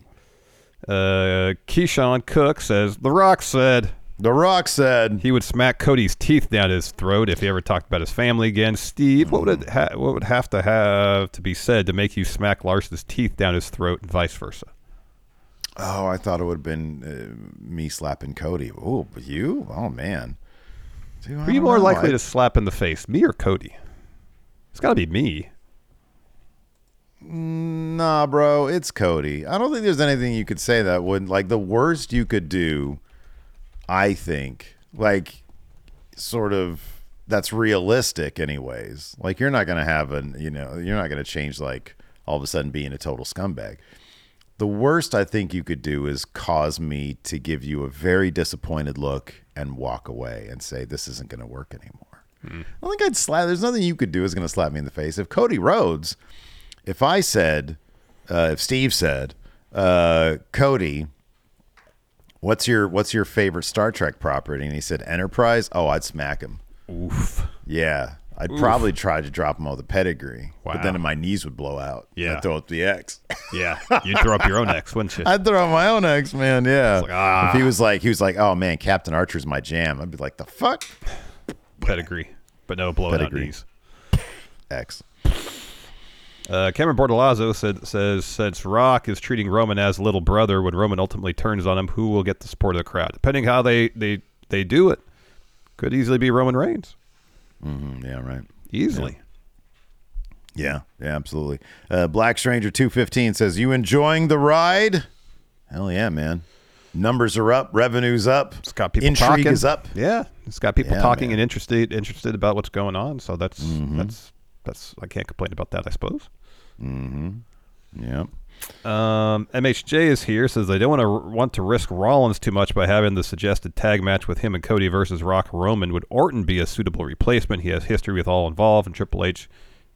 Uh, Keyshawn Cook says The Rock said The Rock said, he would smack Cody's teeth down his throat if he ever talked about his family again. Steve, what would it ha- what would have to have to be said to make you smack Larson's teeth down his throat and vice versa? Oh, I thought it would have been uh, me slapping Cody. Oh, but you? Oh man. Dude, Who are you more know. likely I- to slap in the face, me or Cody? It's got to be me. Nah, bro, it's Cody. I don't think there's anything you could say that would like the worst you could do. I think like sort of that's realistic, anyways. Like you're not gonna have an you know you're not gonna change like all of a sudden being a total scumbag. The worst I think you could do is cause me to give you a very disappointed look and walk away and say this isn't going to work anymore. I don't think I'd slap. There's nothing you could do is going to slap me in the face. If Cody Rhodes, if I said, uh, if Steve said, uh, Cody, what's your what's your favorite Star Trek property? And he said Enterprise. Oh, I'd smack him. Oof. Yeah, I'd probably try to drop him all the pedigree, but then my knees would blow out. Yeah. I'd throw up the X. Yeah, you'd throw up your own X, wouldn't you? I'd throw up my own X, man. Yeah. like, ah. If he was like, he was like, oh man, Captain Archer's my jam. I'd be like, the fuck Pedigree, but no blowing out knees. X. Uh, Cameron Bordalazzo said says since Rock is treating Roman as little brother, when Roman ultimately turns on him, who will get the support of the crowd? Depending how they they they do it, could easily be Roman Reigns. Mm, yeah, right. Easily. Yeah, yeah, absolutely. Uh, Black Stranger two fifteen says, "You enjoying the ride? Hell yeah, man! Numbers are up, revenues up, It's got people intrigue talking. is up. Yeah, it's got people Yeah, talking man. and interested interested about what's going on. So that's Mm-hmm. that's that's I can't complain about that. I suppose. Mm-hmm. Yeah, Um, MHJ is here. Says they don't want to want to risk Rollins too much by having the suggested tag match with him and Cody versus Rock Roman. Would Orton be a suitable replacement? He has history with all involved, and Triple H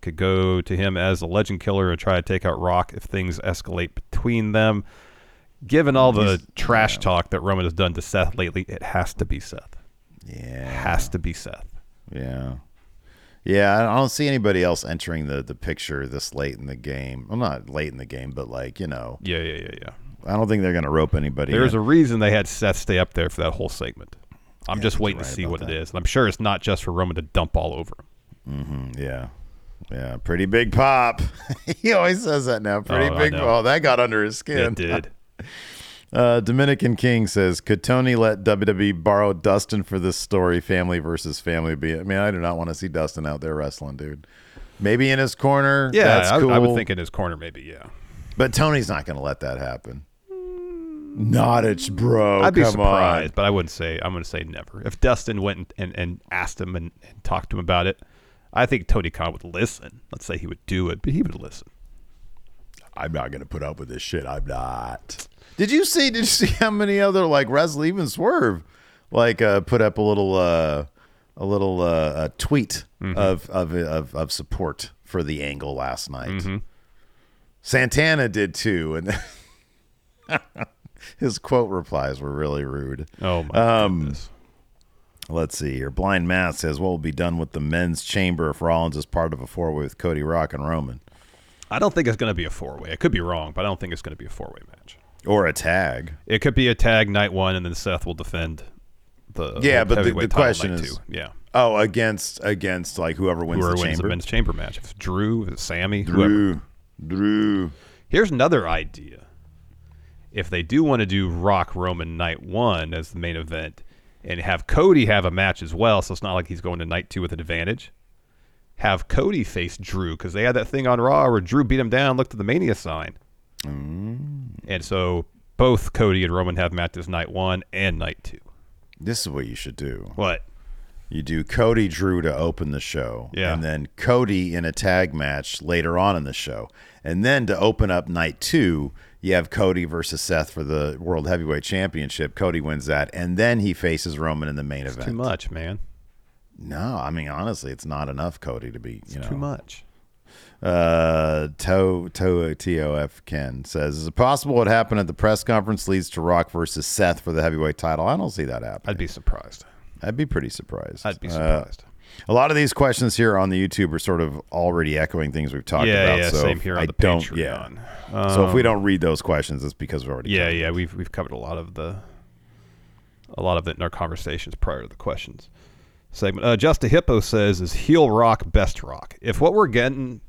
could go to him as a legend killer and try to take out Rock if things escalate between them. Given all the He's- trash talk that Roman has done to Seth lately, it has to be Seth. yeah, Has to be Seth. yeah, yeah. I don't see anybody else entering the the picture this late in the game. Well, not late in the game, but like you know, Yeah, yeah, yeah, yeah. I don't think they're gonna rope anybody. There's in. a reason they had Seth stay up there for that whole segment. I'm Yeah, just waiting to see what it that. is. And I'm sure it's not just for Roman to dump all over him. Mm, yeah, Yeah, pretty big pop. he always says that now. Pretty Oh, big. Oh, that got under his skin. It did. Uh, Dominican King says, "Could Tony let WWE borrow Dustin for this story? Family versus family. Be. I mean, I do not want to see Dustin out there wrestling, dude. Maybe in his corner. Yeah, that's I, cool. I would think in his corner, maybe. Yeah, but Tony's not going to let that happen. Not it's bro. I'd be surprised, on. but I wouldn't say. I'm going to say never. If Dustin went and, and, and asked him and, and talked to him about it, I think Tony Khan would listen. Let's say he would do it, but he would listen. I'm not going to put up with this shit. I'm not. Did you see? Did you see how many other like wrestlers, even Swerve, like uh, put up a little uh, a little uh, a tweet Mm-hmm. of, of of of support for the angle last night. Mm-hmm. Santana did too, and his quote replies were really rude. Oh my Um, goodness. Let's see here. Blind Matt says, "What will be done with the men's chamber if Rollins is part of a four way with Cody Rock and Roman, I don't think it's going to be a four way. I could be wrong, but I don't think it's going to be a four way match. Or a tag?" It could be a tag night one, and then Seth will defend the uh, Yeah, but the- the question is- two. yeah, Oh, against against like whoever wins whoever the wins chamber. the men's chamber match, if Drew, Sammy, whoever. Drew, Drew. Here's another idea. If they do want to do Rock Roman night one as the main event and have Cody have a match as well, so it's not like he's going to night two with an advantage, have Cody face Drew because they had that thing on Raw where Drew beat him down, looked at the Mania sign. And so both Cody and Roman have matches night one and night two. This is what you should do. What? You do Cody Drew to open the show, Yeah. and then Cody in a tag match later on in the show, and then to open up night two, you have Cody versus Seth for the World Heavyweight Championship. Cody wins that, and then he faces Roman in the main event. Too much, man. No, I mean honestly, it's not enough Cody to be you know Too much. Uh, To To Tof Ken says, "Is it possible what happened at the press conference leads to Rock versus Seth for the heavyweight title? I don't see that happening. I'd be surprised. I'd be pretty surprised. I'd be Uh, surprised. a lot of these questions here on the YouTube are sort of already echoing things we've talked yeah, about. yeah, so same here on I the don't, Patreon. Yeah. so if we Um, don't read those questions, it's because we've already. Yeah, yeah, them. we've we've covered a lot of the a lot of it in our conversations prior to the questions segment. Uh, Just a Hippo says, "Is heel rock best rock? If what we're getting,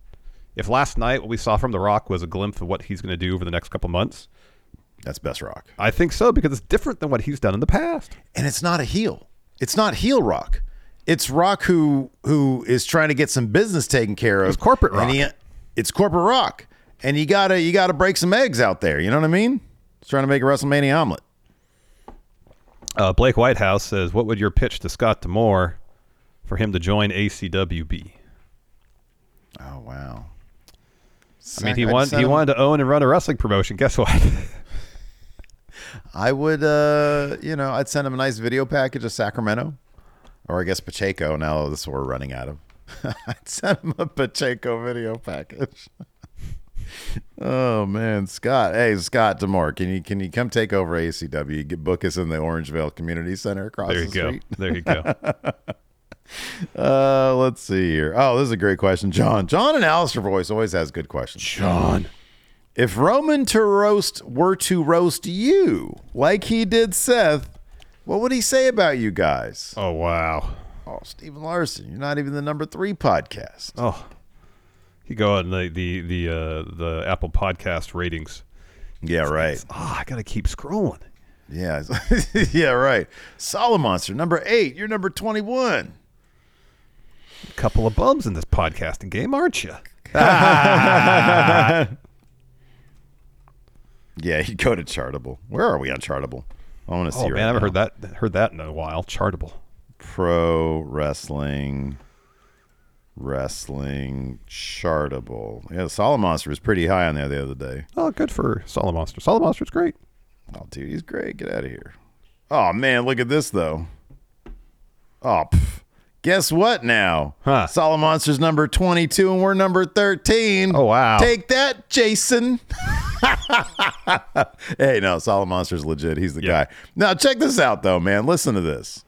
if last night what we saw from the Rock was a glimpse of what he's going to do over the next couple months, That's best Rock, I think so because it's different than what he's done in the past. and it's not a heel. It's not heel Rock. It's Rock who who is trying to get some business taken care of. It's corporate and he- it's corporate Rock, and you gotta you gotta break some eggs out there. You know what I mean? He's trying to make a WrestleMania omelet. Uh, Blake Whitehouse says, "What would your pitch to Scott D'Amore for him to join ACWB?" Oh wow. I mean, he I'd wanted he him- wanted to own and run a wrestling promotion. Guess what? I would, uh, you know, I'd send him a nice video package of Sacramento, or I guess Pacheco. Now this is what we're running out of. I'd send him a Pacheco video package. oh man, Scott. Hey, Scott D'Amore, can you can you come take over ACW? Get book us in the Orangevale Community Center across there the you go. There you go. Uh, let's see here. Oh, this is a great question, John. John and Alistair voice always has good questions. John. If Roman to roast were to roast you like he did Seth, what would he say about you guys? Oh wow. Oh, Steve and Larson, you're not even the number three podcast. Oh, you go on the the the uh, the Apple Podcast ratings. Yeah, right. Oh, I gotta keep scrolling. Yeah, yeah, right. Solid Monster, number eight. You're number 21. Couple of bums in this podcasting game, aren't you? Yeah, you go to Chartable. Where are we on Chartable? I want to oh, see Oh right man, I haven't now. heard that heard that in a while. Chartable. Pro Wrestling. Wrestling Chartable. Yeah, Solid Monster was pretty high on there the other day. Oh, good for Solid Monster. Solid Monster's great. Oh, dude, he's great. Get out of here. Oh man, look at this though. Oh, pff. Guess what now? Huh. Solid Monster's number 22 and we're number 13. Oh, wow. Take that, Jason. hey, no, Solid Monster's legit. He's the Yeah. guy. Now, check this out though, man. Listen to this.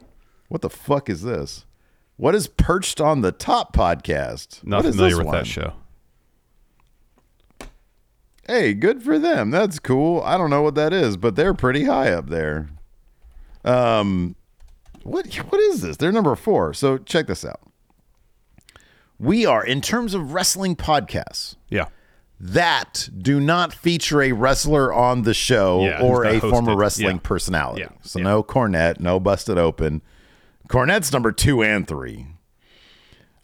What the fuck is this? What is perched on the top podcast? Not What familiar with one? that show. Hey, good for them. That's cool. I don't know what that is, but they're pretty high up there. Um, what what is this? They're number four. So check this out. We are, in terms of wrestling podcasts, Yeah. that do not feature a wrestler on the show Yeah, or a former wrestling Yeah. personality. Yeah. So no Cornette, no Busted Open. Cornette's number two and three.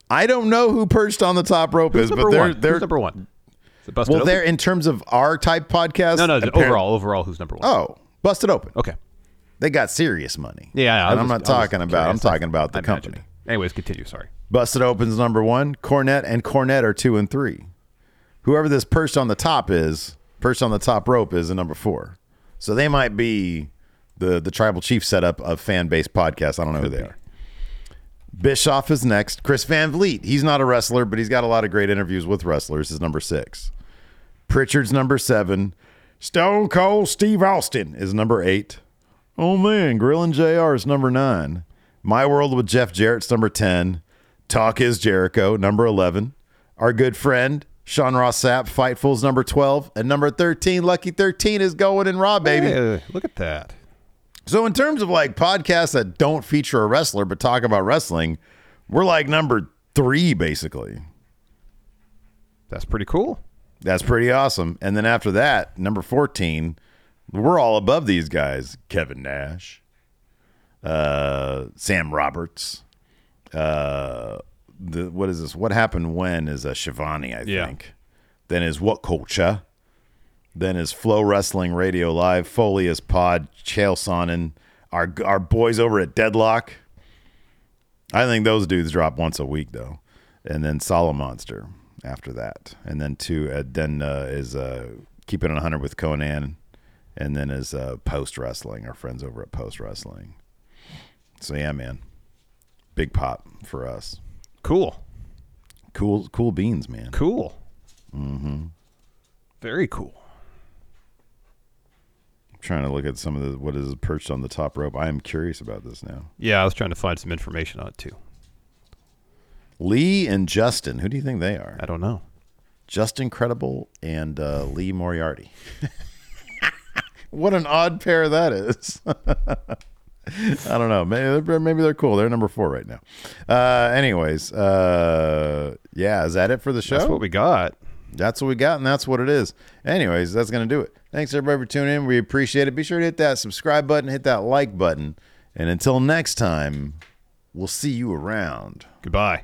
I don't know who perched on the top rope Who's is, but they're one? they're Who's number one? Busted well, Open? they're in terms of our type podcast. No, no, overall, overall, who's number one? Oh, Busted Open. Okay. They got serious money. Yeah, and I'm not just- was talking about. I'm talking about the company. Anyways, continue. Sorry. Busted Open's number one. Cornette and Cornette are two and three. Whoever this perched on the top is, perched on the top rope is a number four. So they might be the the tribal chief setup of fan based podcast. I don't know who they are. Bischoff is next. Chris Van Vliet. He's not a wrestler, but he's got a lot of great interviews with wrestlers. Is number six. Pritchard's number seven. Stone Cold Steve Austin is number eight. Oh man, Grillin' JR is number nine. My World with Jeff Jarrett's number 10. Talk is Jericho, number 11. Our good friend, Sean Ross Sapp, Fightful's number 12. And number 13, Lucky 13 is going in Raw, baby. Hey, look at that. So, in terms of like podcasts that don't feature a wrestler but talk about wrestling, we're like number three, basically. That's pretty cool. That's pretty awesome. And then after that, number 14, we're all above these guys Kevin Nash, uh, Sam Roberts. Uh, the, what is this? What happened when is a Schiavone, I Yeah. think. Then is What Culture. Then is Flow Wrestling Radio Live. Foley is Pod. Chael Sonnen. Our, our boys over at Deadlock. I think those dudes drop once a week though, and then Solid Monster after that, and then two. Uh, then uh, is uh, keeping it hundred with Konnan, and then is uh, Post Wrestling. Our friends over at Post Wrestling. So yeah, man, big pop for us. Cool. Cool, cool beans, man. Cool. Mm-hmm. Very cool. I'm trying to look at some of the what is perched on the top rope. I am curious about this now. Yeah, I was trying to find some information on it too. Lee and Justin. Who do you think they are? I don't know. Justin Credible and uh, Lee Moriarty. what an odd pair that is. I don't know. Maybe they're, maybe they're cool. They're number four right now. Uh, anyways, uh, yeah, is that it for the show? That's what we got. That's what we got, and that's what it is. Anyways, that's going to do it. Thanks, everybody, for tuning in. We appreciate it. Be sure to hit that subscribe button, hit that like button. And until next time, we'll see you around. Goodbye.